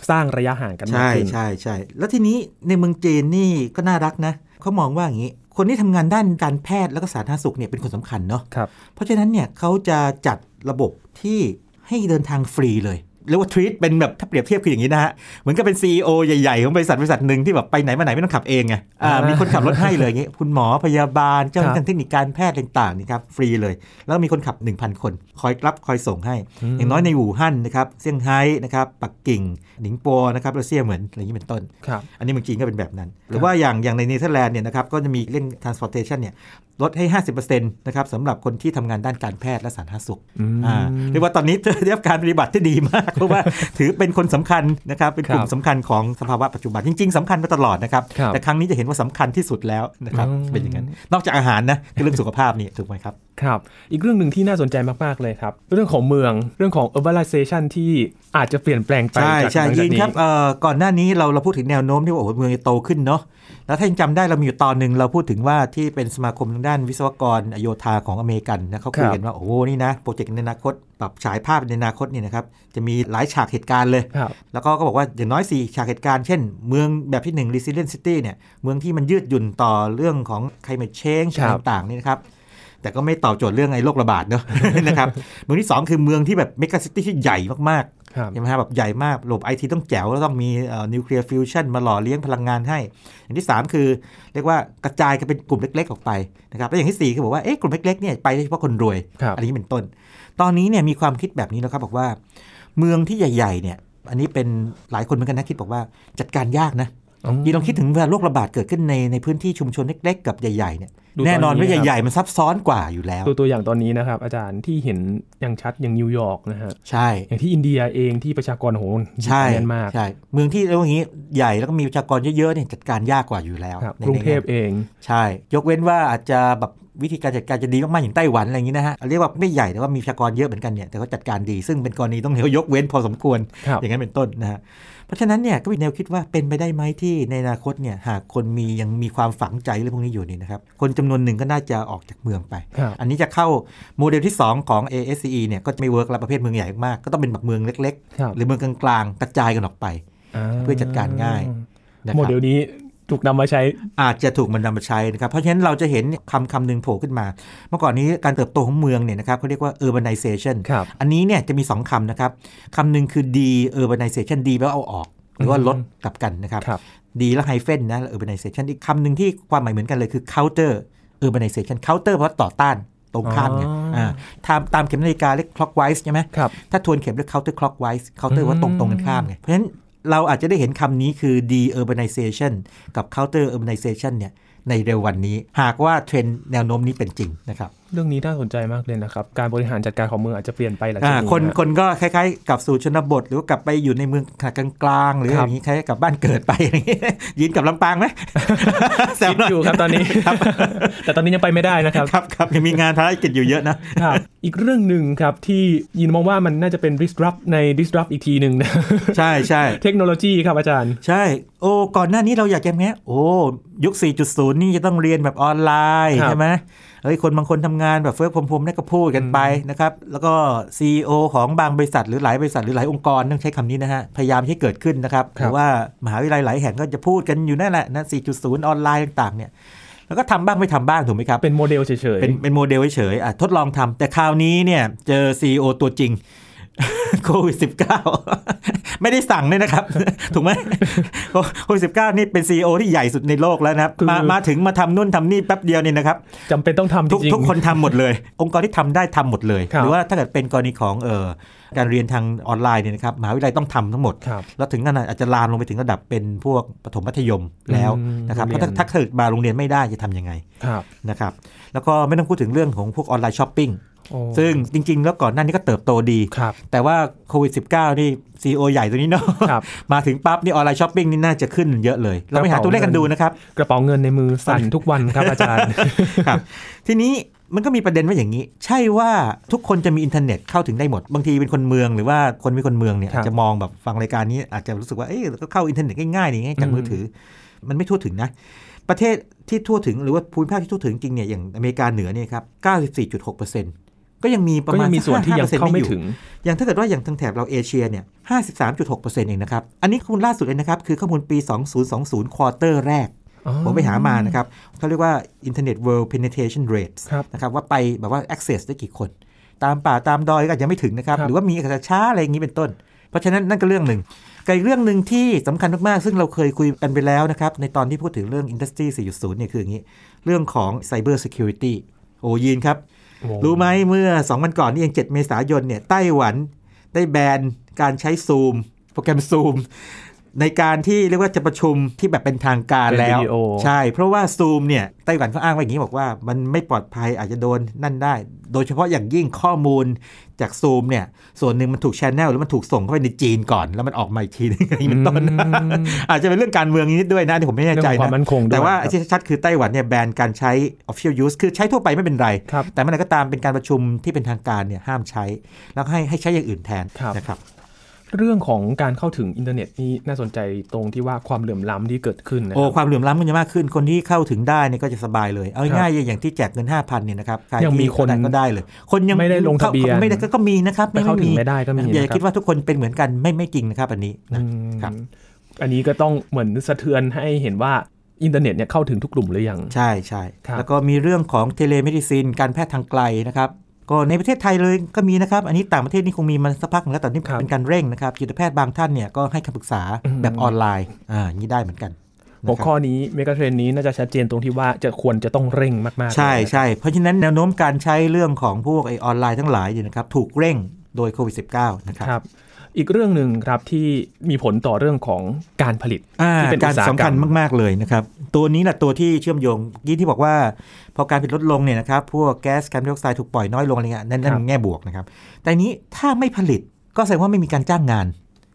สร้างระยะห่างกันมากใช่ขึ้นใช่ใช่แล้วทีนี้ในเมืองจีนนี่ก็น่ารักนะ เขามองว่าอย่างนี้ คนที่ทำงานด้านการแพทย์แล้วก็สาธารณสุขเนี่ยเป็นคนสำคัญเนาะครับเพราะฉะนั้นเนี่ยเขาจะจัดระบบที่ให้เดินทางฟรีเลย เรียกว่า treat เป็นแบบถ้าเปรียบเทียบคืออย่างนี้นะฮะเหมือนกับเป็น CEO ใหญ่ ๆ ของบริษัทบริษัทหนึ่งที่แบบไปไหนมาไหนไม่ต้องขับเองไงอ่าอ่ามีมีคนขับรถให้เลยอย่างงี้คุณหมอพยาบาลเจ้าหน้าที่ครับเทคนิคการแพทย์ต่างๆนี่ครับฟรีเลย แล้วมีคนขับ 1,000 คน คอยรับคอยส่งให้ อย่างน้อยในอู่ฮั่นนะครับเซี่ยงไฮ้นะครับปักกิ่งหนิงโปนะครับหรือเซี่ยเหมินอะไรอย่างนี้เป็นต้นครับอันนี้เมืองจีนก็เป็นแบบนั้น หรือว่าอย่างอย่างในเนเธอร์แลนด์เนี่ยนะครับก็จะมีเรื่อง transportation เนี่ยลดให้ 50%นะครับสำหรับคนที่ทำงานด้านการแพทย์และสาธารณสุขอืมอ่าเรียกว่าตอนนี้ได้รับการปฏิบัติที่ดีมากเพราะว่าถือเป็นคนสำคัญนะครับเป็นกลุ่คมรับสำคัญของสภาวะปัจจุบันจริง ๆสำคัญมาตลอดนะครับครับ แต่ครั้งนี้จะเห็นว่าสำคัญที่สุดแล้วนะครับอืมเป็นอย่างนั้นนอกจากอาหารนะคือเรื่องสุขภาพนี่ถูกไหมครับครับอีกเรื่องหนึ่งที่น่าสนใจมาก ๆ เลยครับ เรื่องของเมืองเรื่องของ urbanization ที่อาจจะเปลี่ยนแปลงไปใช่จากใช่หลังจากยิงนี้ครับเอ่อก่อนหน้านี้เราเราพูดถึงแนวโน้มที่ว่าโอ้โหเมืองจะโตขึ้นเนาะ แล้วถ้ายังจำได้เรามีอยู่ตอนหนึ่งเราพูดถึงว่าที่เป็นสมาคมทางด้านวิศวกรโยธาของอเมริกันนะเขาคุยกันว่าโอ้โหนี่นะโปรเจกต์ในอนาคตปรับฉายภาพในอนาคตเนี่ยนะครับจะมีหลายฉากเหตุการณ์เลยครับแล้วก็ก็บอกว่าอย่างน้อย 4 ฉากเหตุการณ์ เช่น เมืองแบบที่ 1 resilient city เนี่ยเมืองที่มันยืดหยุ่นต่อเรื่องของ climate change ครับต่างๆนี่นะครับแต่ก็ไม่ตอบโจทย์เรื่องไอ้โรคระบาดเนอะนะครับเมืองที่ 2 คือเมืองที่แบบ mega city ที่ใหญ่มากๆครับ ใช่ไหมฮะแบบใหญ่มากระบบไอทีต้องแจ๋วแล้วต้องมีนิวเคลียร์ฟิวชันมาหล่อเลี้ยงพลังงานให้ อย่างที่ 3 คือเรียกว่ากระจายกันเป็นกลุ่มเล็ก ๆ ออกไปนะครับแล้วอย่างที่ 4 คือบอกว่าเอ๊ะกลุ่มเล็กๆเนี่ยไปได้เฉพาะคนรวยครับอันนี้เป็นต้น ตอนนี้เนี่ยมีความคิดแบบนี้แล้วครับบอกว่า เมืองที่ใหญ่ๆเนี่ยอันนี้เป็นหลายคนเหมือนกันนะคิดบอกว่าจัดการยากนะอืม ยีนลองคิดถึงเวลาโรคระบาดเกิดขึ้นในในพื้นที่ชุมชนเล็ก ๆ กับใหญ่ๆเนี่ยดูตอนแน่นอนว่านี้ครับใหญ่ๆมันซับซ้อนกว่าอยู่แล้ว ตัวตัวอย่างตอนนี้นะครับอาจารย์ที่เห็นอย่างชัดอย่างนิวยอร์กนะฮะใช่อย่างที่อินเดียเองที่ประชากรโอ้โหใช่แน่นมากใช่เมืองที่เรียกว่าอย่างนี้ใหญ่แล้วก็มีประชากรเยอะๆเนี่ยจัดการยากกว่าอยู่แล้วครับในกรุงเทพในเอง ใช่ ยกเว้นว่าอาจจะแบบวิธีการจัดการจะดีมากๆอย่างไต้หวันอะไรอย่างนี้นะฮะเรียกว่าไม่ใหญ่แต่ว่ามีประชากรเยอะเหมือนกันเนี่ยแต่เขาจัดการดีซึ่งเป็นกรณีต้องเรียกว่ายกเว้นพอสมควรครับอย่างนั้นเป็นต้นนะฮะ เพราะฉะนั้นเนี่ยก็มีแนวคิดว่าเป็นไปได้ไหมที่ในอนาคตเนี่ยหากคนมียังมีความฝังใจเรื่องพวกนี้อยู่นี่นะครับคนจำนวนหนึ่งก็น่าจะออกจากเมืองไปครับอันนี้จะเข้าโมเดลที่ 2 ของ ASCE เนี่ยก็จะไม่ work แล้วประเภทเมืองใหญ่มากก็ต้องเป็นแบบเมืองเล็กครับๆหรือเมืองกลางๆกระจายกันออกไป เพื่อจัดการง่ายนะคโมรับเดลนี้ ถูกนำมาใช้ อาจจะถูกมันนำมาใช้นะครับ เพราะฉะนั้นเราจะเห็นคำคำหนึ่งโผล่ขึ้นมา เมื่อก่อนนี้การเติบโตของเมืองเนี่ยนะครับเขาเรียกว่า urbanization ครับอันนี้เนี่ยจะมี 2คำนะครับคำหนึ่งคือ de urbanization de แปลว่าเอาออก หรือว่าลดกลับกันนะครับครับดีแล้วไฮเฟนนะแล้ว urbanization อีกคำหนึ่งที่ความหมายเหมือนกันเลยคือ counter urbanization counter เพราะต่อต้านตรงข้ามไงอ๋ออ่อ่าตามตามเข็มนาฬิกาเรียก clockwise ใช่ไหมครับถ้าทวนเข็มเรียก counter clockwise counter ว่าตรงอืมตรงกันข้ามไงเพราะฉะนั้น เราอาจจะได้เห็นคำนี้คือ de urbanization กับ counter urbanization เนี่ยในเร็ววันนี้ หากว่าเทรนแนวโน้มนี้เป็นจริงนะครับเรื่องนี้น่าสนใจมากเลยนะครับ การบริหารจัดการของเมืองอาจจะเปลี่ยนไปหลังอ่าจากนี้คนนะคนก็คล้ายๆกลับสู่ชนบท หรือว่ากลับไปอยู่ในเมืองขนาดกลางๆหรือคอรับย่างนี้คล้ายๆกลับบ้านเกิดไปอย่างนี้ยินกลับลำปางไหมแซวคิดหน่อยอยู่ครับตอนนี้แต่ตอนนี้ยังไปไม่ได้นะครับครับครับยังมีงานภารกิจอยู่เยอะนะครับอีกเรื่องหนึ่งครับที่ยินมองว่ามันน่าจะเป็น disrupt ใน disrupt อีกทีหนึ่งนะใช่ใช่เทคโนโลยีครับอาจารย์ ใช่ โอ้ก่อนหน้านี้เราอยากจะแง้โอ้ยุค 4.0 นี่จะต้องเรียนแบบออนไลน์ครับใช่ไหมเฮ้ยคนบางคนทำงานแบบเฟิร์กพรมๆนี่ก็พูดกันไปนะครับ แล้วก็ CEO ของบางบริษัทหรือหลายบริษัทหรือหลายองค์กรต้องใช้คำนี้นะฮะ พยายามให้เกิดขึ้นนะครับครับหรือว่ามหาวิทยาลัยหลายแห่งก็จะพูดกันอยู่นั่นแหละนะ 4.0 ออนไลน์ต่างๆเนี่ยแล้วก็ทำบ้างไม่ทำบ้างถูกไหมครับ เป็นโมเดลเฉยๆ เป็นเป็นโมเดลเฉยๆอะทดลองทำแต่คราวนี้เนี่ยเจอ CEO ตัวจริง โควิด19ไม่ได้สั่งเลยนะครับ ถูกไหมโควิด19นี่เป็น CEO ที่ใหญ่สุดในโลกแล้วนะครับคือมามาถึงมาทำนู่นทำนี่แป๊บเดียวเนี่ยนะครับจำเป็นต้องทำจทุกริงๆทุกคนทำหมดเลย องค์กรที่ทำได้ทำหมดเลยครับหรือว่าถ้าเกิดเป็นกรณีของเอ่อการเรียนทางออนไลน์เนี่ยนะครับมหาวิทยาลัยต้องทำทั้งหมดครับแล้วถึงขนาดอาจจะลามลงไปถึงระดับเป็นพวกประถมมัธยมแล้วอืมนะครับเพโรงเรียนถ้าเกิดมาโรงเรียนไม่ได้จะทำยังไงครับนะครับแล้วก็ไม่ต้องพูดถึงเรื่องของพวก online shopping โอ้ ซึ่งจริง ๆ แล้วก่อนหน้านี้ก็เติบโตดีครับแต่ว่าโควิด -19 นี่ซีอใหญ่ตัวนี้เนาะครับมาถึงปั๊บนี่ online shopping นี่น่าจะขึ้นเยอะเลย เราไปหาตัวเลขกันดูนะครับ กระเป๋าเงินในมือสั่นทุกวันครับอาจารย์ครับทีนี้มันก็มีประเด็นว่าอย่างนี้ ใช่ว่าทุกคนจะมีอินเทอร์เน็ตเข้าถึงได้หมด บางทีเป็นคนเมืองหรือว่าคนไม่คนเมืองเนี่ยครับอาจจะมองแบบฟังรายการนี้อาจจะรู้สึกว่าเอ้ยก็เข้าอินเทอร์เน็ตง่ายๆนี่ง่ายจากอืมมือถือ มันไม่ทั่วถึงนะ ประเทศที่ทั่วถึงหรือว่าภูมิภาคที่ทั่วถึงจริงเนี่ยอย่างอเมริกาเหนือเนี่ยครับ 94.6% ก็ยังมีประมาณก็ยังมีส่วนที่ยัง5%อยู่เข้าไม่ถึง อย่างถ้าเกิดว่าอย่างทางแถบเราเอเชียเนี่ย53.6%เองนะครับ อันนี้ข้อมูลล่าสุดเลยนะครับ คือข้อมูลปี 2020 quarter แรกอ๋อผมไปหามานะครับเขาเรียกว่า Internet World Penetration Rates ครับนะครับว่าไปแบบว่า access ได้กี่คน ตามป่าตามดอยก็อาจจะไม่ถึงนะครับครับ หรือว่ามีอาจจะช้าอะไรอย่างนี้เป็นต้น เพราะฉะนั้นนั่นก็เรื่องหนึ่งกับอีกเรื่องหนึ่งที่สำคัญมากๆ ซึ่งเราเคยคุยกันไปแล้วนะครับ ในตอนที่พูดถึงเรื่อง Industry 4.0 เนี่ยคืออย่างนี้ เรื่องของ Cyber Security โอ้ยินครับโอ้ รู้ไหมเมื่อสองวันก่อนนี่เอง 7 เมษายนเนี่ยไต้หวันได้แบนการใช้ซูมโปรแกรมซูม ในการที่เรียกว่าจะประชุมที่แบบเป็นทางการเป็นแล้ววิดีโอใช่ เพราะว่าซูมเนี่ยไต้หวันเขาอ้างว่าอย่างนี้บอกว่ามันไม่ปลอดภัยอาจจะโดนนั่นได้ โดยเฉพาะอย่างยิ่งข้อมูลจากซูมเนี่ย ส่วนหนึ่งมันถูกแชนแนลหรือมันถูกส่งเข้าไปในจีนก่อน แล้วมันออกมาอีกทีนึงอย่างนี้เป็นต้น อาจจะเป็นเรื่องการเมืองนิดด้วยนะที่ผมไม่แน่เรื่องใจของความนะมั่นคงด้วยแต่ว่าครับที่ชัดๆคือไต้หวันเนี่ยแบนการใช้ official use คือใช้ทั่วไปไม่เป็นไรครับแต่เมื่อไหร่ก็ตามเป็นการประชุมที่เป็นทางการเนี่ยห้ามใช้ แล้วให้ให้ใช้อย่างอื่นแทนครับนะครับ เรื่องของการเข้าถึงอินเทอร์เน็ตนี่น่าสนใจตรงที่ว่าความเหลื่อมล้ำที่เกิดขึ้นนะคโอ้ความเหลื่อมล้ำมันจะมากขึ้นคนที่เข้าถึงได้เนี่ยก็จะสบายเลยเอาครับง่ายๆอย่างที่แจกเงิน 5,000เนี่ยนะครับใครยังมีที่คนได้ก็ได้เลย คนยังไม่ได้ลงทะเบียนไม่ได้ก็ก็มีนะครับแต่เข้าถึงไม่ได้ก็มีนะครับอย่าคิดว่าทุกคนเป็นเหมือนกันไม่ไม่จริงนะครับอันนี้นะอืมครับอันนี้ก็ต้องเหมือนสะท้อนให้เห็นว่าอินเทอร์เน็ตเนี่ยเข้าถึงทุกกลุ่มหรือยัง ใช่ใช่ครับแล้วก็มีเรื่องของ telemedicine การแพทย์ทางไกลนะครับ ก็ในประเทศไทยเลยก็มีนะครับ อันนี้ต่างประเทศนี่คงมีมาสักพักหนึงแล้วแต่นี่ครับเป็นการเร่งนะครับจิตแพทย์บางท่านเนี่ยก็ให้คำปรึกษาอืมแบบออนไลน์อ่าอย่างนี้ได้เหมือนกันหัวนะครับข้อนี้เมกะเทรนนี้น่าจะชัดเจนตรงที่ว่าจะควรจะต้องเร่งมาก ๆ ใช่เลยนะใช่เพราะฉะนั้นแนวโน้มการใช้เรื่องของพวกไอออนไลน์ทั้งหลายเนี่ยนะครับถูกเร่งโดยโควิด -19 นะครับครับอีกเรื่องหนึ่งครับที่มีผลต่อเรื่องของการผลิตอ่าที่เป็นการอุตสาหกรรมสำคัญมาก ๆ เลยนะครับ ตัวนี้แหละตัวที่เชื่อมโยงยี่ที่บอกว่า พอการผลิตลดลงเนี่ยนะครับพวกแก๊สคาร์บอนไดออกไซด์ถูกปล่อยน้อยลงอะไรเงี้ยนั่นนั่นแง่บวกนะครับ แต่นี้ถ้าไม่ผลิตก็แสดงว่าไม่มีการจ้างงาน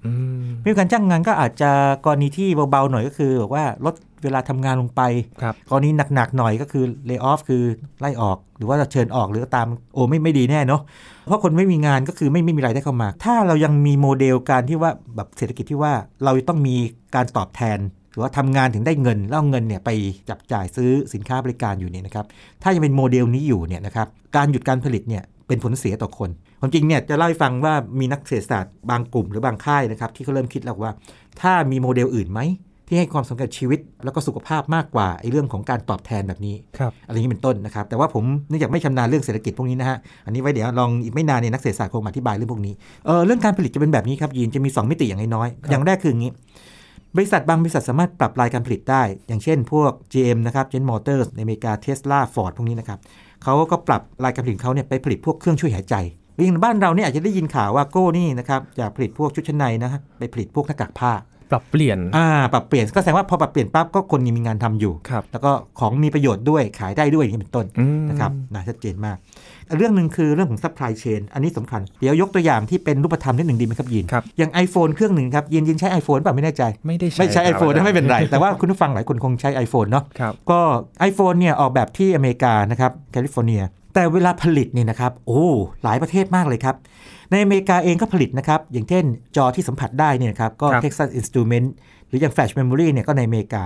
อืมไม่มีการจ้างงานก็อาจจะกรณีที่เบาๆหน่อยก็คือบอกว่าลดเวลาทำงานลงไปครับกรณีหนักๆหน่อยก็คือเลิกออฟคือไล่ออก หรือว่าเชิญออกหรือตามโอ้ไม่ไม่ดีแน่เนาะเพราะคนไม่มีงานก็คือไม่ไม่มีรายได้เข้ามา ถ้าเรายังมีโมเดลการที่ว่าแบบเศรษฐกิจที่ว่าเราต้องมีการตอบแทน หรือว่าทำงานถึงได้เงินแล้วเอาเงินเนี่ยไปจับจ่ายซื้อสินค้าบริการอยู่เนี่ยนะครับ ถ้ายังเป็นโมเดลนี้อยู่เนี่ยนะครับ การหยุดการผลิตเนี่ยเป็นผลเสียต่อคน ความจริงเนี่ยจะเล่าให้ฟังว่ามีนักเศรษฐศาสตร์บางกลุ่มหรือบางค่ายนะครับที่เขาเริ่มคิดแล้วว่า ถ้ามีโมเดลอื่นไหมที่ให้ความสำคัญกับชีวิตแล้วก็สุขภาพมากกว่าไอ้เรื่องของการตอบแทนแบบนี้ครับอะไรอย่างนี้เป็นต้นนะครับ แต่ว่าผมเนื่องจากไม่ชำนาญเรื่องเศรษฐกิจพวกนี้นะฮะอันนี้ไว้เดี๋ยวลองอีกไม่นานเนี่ยนักเศรษฐศาสตร์คงมาอธิบายเรื่องพวกนี้เออเรื่องการผลิตจะเป็นแบบนี้ครับยีนจะมี 2 มิติอย่างน้อยๆอย่างแรกคืออย่างนี้ บริษัทบางบริษัทสามารถปรับรายการผลิตได้ อย่างเช่นพวก GM นะครับ General Motors ในอเมริกา Tesla Ford พวกนี้นะครับเขาก็ปรับรายการผลิตเขาเนี่ยไปผลิตพวกเครื่องช่วยหายใจอย่างบ้านเราเนี่ยอาจจะได้ยินข่าวว่าโก้นี่นะครับจะผลิตพวกชุดชั้นในนะฮะไปผลิตพวกหน้ากากผ้า ปรับเปลี่ยนอ่าปรับเปลี่ยนก็แสดงว่าพอปรับเปลี่ยนปั๊บก็คนยังมีงานทำอยู่ครับแล้วก็ของมีประโยชน์ด้วยขายได้ด้วยอย่างนี้เป็นต้นอืมนะครับนะชัดเจนมาก เรื่องหนึ่งคือเรื่องของ supply chain อันนี้สำคัญ เดี๋ยวยกตัวอย่างที่เป็นรูปธรรมนิดหนึ่งดีไหมครับยินครับอย่าง iPhone เครื่องหนึ่งครับยินยินใช้ iPhone ป่ะไม่แน่ใจไม่ได้ใช้ไม่ใช้ครับ iPhone นะไม่เป็นไร แต่ว่าคุณผู้ฟังหลายคนคงใช้ iPhone เนาะครับก็ iPhone เนี่ยออกแบบที่อเมริกานะครับแคลิฟอร์เนียแต่เวลาผลิตเนี่ยนะครับโอ้หลายประเทศมากเลยครับ ในอเมริกาเองก็ผลิตนะครับ อย่างเช่นจอที่สัมผัสได้เนี่ยนะครับ ก็ครับ Texas Instrument ห รืออย่าง Flash Memory เนี่ยก็ในอเมริกา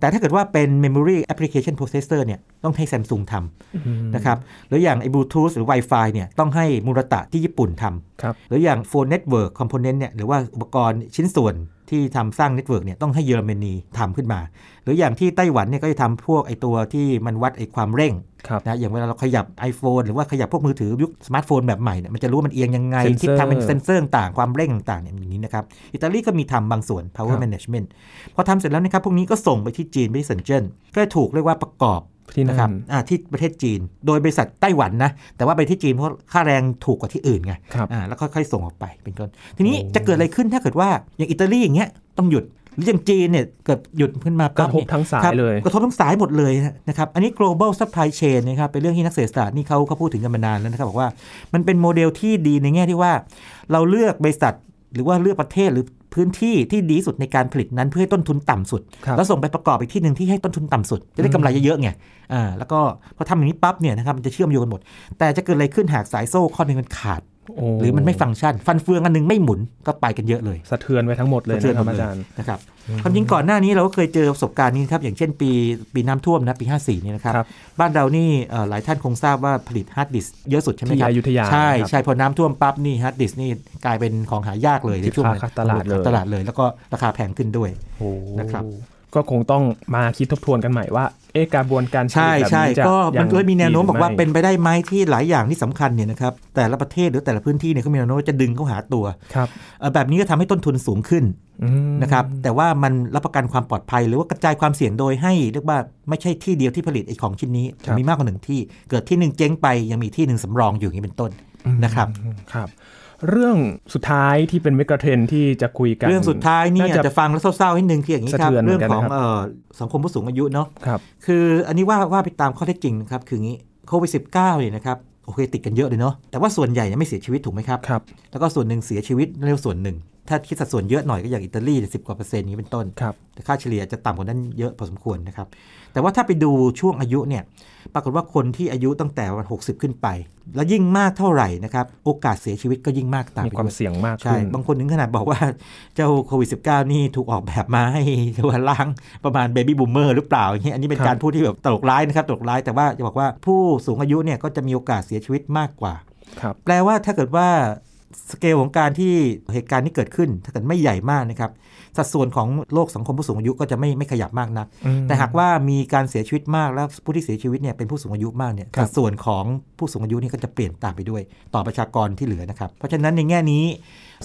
แต่ถ้าเกิดว่าเป็น Memory Application Processor เนี่ยต้องให้ Samsung ทำนะครับหรืออย่างไอ้ Bluetooth หรือ Wi-Fi เนี่ยต้องให้มูราตะที่ญี่ปุ่นทำครับหรืออย่าง Phone Network Component เนี่ยหรือว่าอุปกรณ์ชิ้นส่วน ที่ทำสร้าง network เนี่ยต้องให้เยอรมนีทำขึ้นมา หรืออย่างที่ไต้หวันเนี่ยก็จะทำพวกไอตัวที่มันวัดไอความเร่งครับนะอย่างเวลาเราขยับ iPhone หรือว่าขยับพวกมือถือยุคสมาร์ทโฟนแบบใหม่เนี่ยมันจะรู้ว่ามันเอียงยังไงเซ็นเซอร์ทิศทางเป็นเซนเซอร์ต่างๆความเร่งต่างๆเนี่ยอย่างนี้นะครับอิตาลีก็มีทำบางส่วนครั power บ management พอทำเสร็จแล้วนะครับพวกนี้ก็ส่งไปที่จีนไปที่เซินเจิ้นก็ถูกเรียกว่าประกอบ ที่นั่นะครับนอ่าที่ประเทศจีน โดยบริษัทไต้หวันนะ แต่ว่าไปที่จีนเพราะค่าแรงถูกกว่าที่อื่นไงครับอ่าแล้วค่อยๆส่งออกไปเป็นต้น ทีนี้โอ้จะเกิดอะไรขึ้นถ้าเกิดว่าอย่างอิตาลีอย่างเงี้ยต้องหยุดหรืออย่างจีนเนี่ยเกิดหยุดขึ้นมากระทบทั้งสายครับเลยกระทบทั้งสายหมดเลยนะครับอันนี้ global supply chain นะครับเป็นเรื่องที่นักเศรษฐศาสตร์นี่เขาเขาพูดถึงกันมานานแล้วนะครับบอกว่ามันเป็นโมเดลที่ดีในแง่ที่ว่า เราเลือกบริษัทหรือว่าเลือกประเทศหรือ พื้นที่ที่ดีที่สุดในการผลิตนั้นเพื่อให้ต้นทุนต่ำสุดครับแล้วส่งไปประกอบอีกที่หนึ่งที่ให้ต้นทุนต่ำสุด จะได้กำไรเยอะๆไงอ่าแล้วก็พอทำอย่างนี้ปั๊บเนี่ยนะครับมันจะเชื่อมโยงกันหมด แต่จะเกิดอะไรขึ้นหากสายโซ่ข้อหนึงมันขาดโอ้ หรือมันไม่ฟังก์ชัน ฟันเฟืองอันหนึงไม่หมุนก็ไปกันเยอะเลย สะเทือนไปทั้งหมดเลยสะเทือนนะครับหมดอาเลยจารย์นะครับความจริงก่อนหน้านี้เราก็เคยเจอประสบการณ์นี้ครับ อย่างเช่นปีปีน้ำท่วมนะปี 54เนี่ยนะครับครับ บ้านเรานี่เอ่อหลายท่านคงทราบว่าผลิตฮาร์ดดิสก์เยอะสุดใช่ไหมที่ครับอยุธยา ใช่ครับใช่พอน้ำท่วมปั๊บนี่ฮาร์ดดิสก์นี่กลายเป็นของหายากเลยในที่ช่วงค้าขาดตลาดเลยตลาดเลย แล้วก็ราคาแพงขึ้นด้วยโอ้นะครับก็คงต้องมาคิดทบทวนกันใหม่ว่า เอ๊ะกระบวนการผลิตใช่แบบนี้ใช่จะดีหรือไม่ก็มันก็มีแนวโน้มบอกว่าเป็นไปได้ไหมที่หลายอย่างที่สำคัญเนี่ยนะครับแต่ละประเทศหรือแต่ละพื้นที่เนี่ยเขามีแนวโน้มว่าจะดึงเข้าหาตัวครับเอ่อแบบนี้ก็ทำให้ต้นทุนสูงขึ้นอืมนะครับแต่ว่ามันรับประกันความปลอดภัย หรือว่ากระจายความเสี่ยงโดยให้เรียกว่าไม่ใช่ที่เดียวที่ผลิตไอ้ของชิ้นนี้มีมากกว่าหนึ่งที่ เกิดที่หนึ่งเจ๊งไปยังมีที่หนึ่งสำรองอยู่อย่างนี้เป็นต้นนะครับครับ เรื่องสุดท้ายที่เป็นเมกะเทรนด์ที่จะคุยกัน เรื่องสุดท้ายนี่น่าอาจะจจะฟังแล้วเศร้าๆนิดนึงคืออย่างนี้ครับสะเทือนเหมืเรื่ออนงกันของนะครับเอ่อสังคมผู้สูงอายุเนาะครับคืออันนี้ว่าว่าไปตามข้อเท็จจริงนะครับคืออย่างนี้โควิด -19 เนี่ยนะครับโอเคติดกันเยอะเลยเนาะแต่ว่าส่วนใหญ่เนี่ยไม่เสียชีวิตถูกไหมครับครับแล้วก็ส่วนหนึ่งเสียชีวิตเร็วส่วนหนึ่ง ถ้าคิดสัดส่วนเยอะหน่อยก็อย่างอิตาลีสิบกว่าเปอร์เซ็นต์นี้เป็นต้นครับแต่ค่าเฉลี่ยจะต่ำกว่านั้นเยอะพอสมควรนะครับ แต่ว่าถ้าไปดูช่วงอายุเนี่ย ปรากฏว่าคนที่อายุตั้งแต่วัน60ขึ้นไป แล้วยิ่งมากเท่าไหร่นะครับ โอกาสเสียชีวิตก็ยิ่งมากตามมีไปความด้วยเสี่ยงมากใช่ขึ้นบางคนถึงขนาดบอกว่าเจ้าโควิด -19 นี่ถูกออกแบบมาให้เรียกว่าล้างประมาณเบบี้บูมเมอร์หรือเปล่าอย่างเงี้ย อันนี้เป็นครับการพูดที่แบบตลกร้ายนะครับตลกร้าย แต่ว่าจะบอกว่าผู้สูงอายุเนี่ยก็จะมีโอกาสเสียชีวิตมากกว่าครับแปลว่าถ้าเกิดว่า สเกลของการที่เหตุการณ์ที่เกิดขึ้น ถ้าเกิดไม่ใหญ่มากนะครับ สัดส่วนของโลกสังคมผู้สูงอายุก็จะไม่ไม่ขยับมากนักอืมแต่หากว่ามีการเสียชีวิตมากแล้วผู้ที่เสียชีวิตเนี่ยเป็นผู้สูงอายุมากเนี่ยครับสัดส่วนของผู้สูงอายุนี่ก็จะเปลี่ยนตามไปด้วย ต่อประชากรที่เหลือนะครับ เพราะฉะนั้นในแง่นี้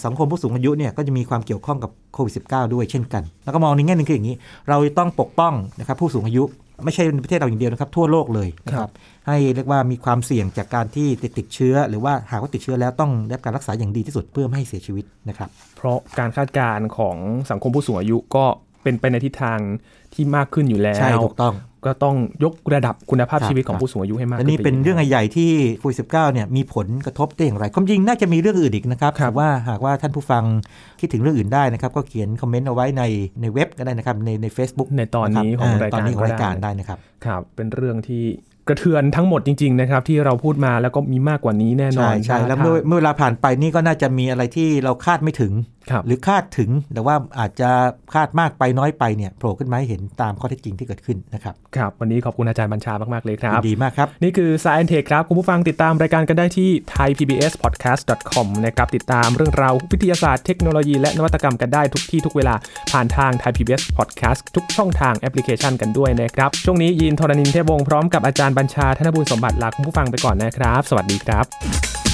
สังคมผู้สูงอายุเนี่ยก็จะมีความเกี่ยวข้องกับโควิด -19 ด้วยเช่นกัน แล้วก็มองในแง่หนึงคืออย่างนี้ เราต้องปกป้องนะครับผู้สูงอายุไม่ใช่ในประเทศเราอย่างเดียวนะครับทั่วโลกเลยนะคครัรับบ ให้เรียกว่ามีความเสี่ยงจากการที่ติดติดเชื้อ หรือว่าหากว่าติดเชื้อแล้วต้องได้รับการรักษาอย่างดีที่สุดเพื่อไม่ให้เสียชีวิตนะครับ เพราะการคาดการณ์ของสังคมผู้สูงอายุก็เป็นไปในทิศทางที่มากขึ้นอยู่แล้วใช่ถูกต้องก็ต้องยกระดับคุณภาพครับชีวิตของครับผู้สูงอายุให้มากและขึ้นนี่ไเป็นเรื่องใหญ่ๆที่โควิดสิเนี่ยมีผลกระทบได้อย่างไร ความจริงน่าจะมีเรื่องอื่นอีกนะครับครับแต่ว่าหากว่าท่านผู้ฟังคิดถึงเรื่องอื่นได้นะครับ ก็เขียนคอมเมนต์เอาไว้ในในเว็บก็ได้นะครับในใน Facebook ในตอนนี้ของะคบรายตอนการนี้ของรายการก็ได้นะครับครับ เป็นเรื่องที่ กระเทือนทั้งหมดจริง ๆ นะครับ ที่เราพูดมาแล้วก็มีมากกว่านี้แน่นอใช่นใช่แล้วถ้าเมื่อเมื่อเวลาผ่านไปนี่ก็น่าจะมีอะไรที่เราคาดไม่ถึงครับหรือคาดถึงแต่ว่าอาจจะคาดมากไปน้อยไปเนี่ยโผล่ขึ้นมาให้เห็นตามข้อเท็จจริงที่เกิดขึ้นนะครับครับวันนี้ขอบคุณอาจารย์บัญชามาก ๆ เลยครัยิบนดีมากครับ นี่คือ Science Tech ครับคุณผู้ฟังติดตามรายการกันได้ที่ thaipbspodcast.com นะครับติดตามเรื่องราววิทยาศาสตร์เทคโนโลยีและนวัตกรรมกันได้ทุกที่ทุกเวลาผ่านทาง Thai PBS Podcast ทุกช่องทางแอปพลิเคชันกันด้วยนะครับช่วงนี้ยินทรณินเทพวงศ์พร้อมกับอาจารย์บัญชาธนบุญสมบัติลาคุณผู้ฟังไปก่อนนะครับ สวัสดีครับ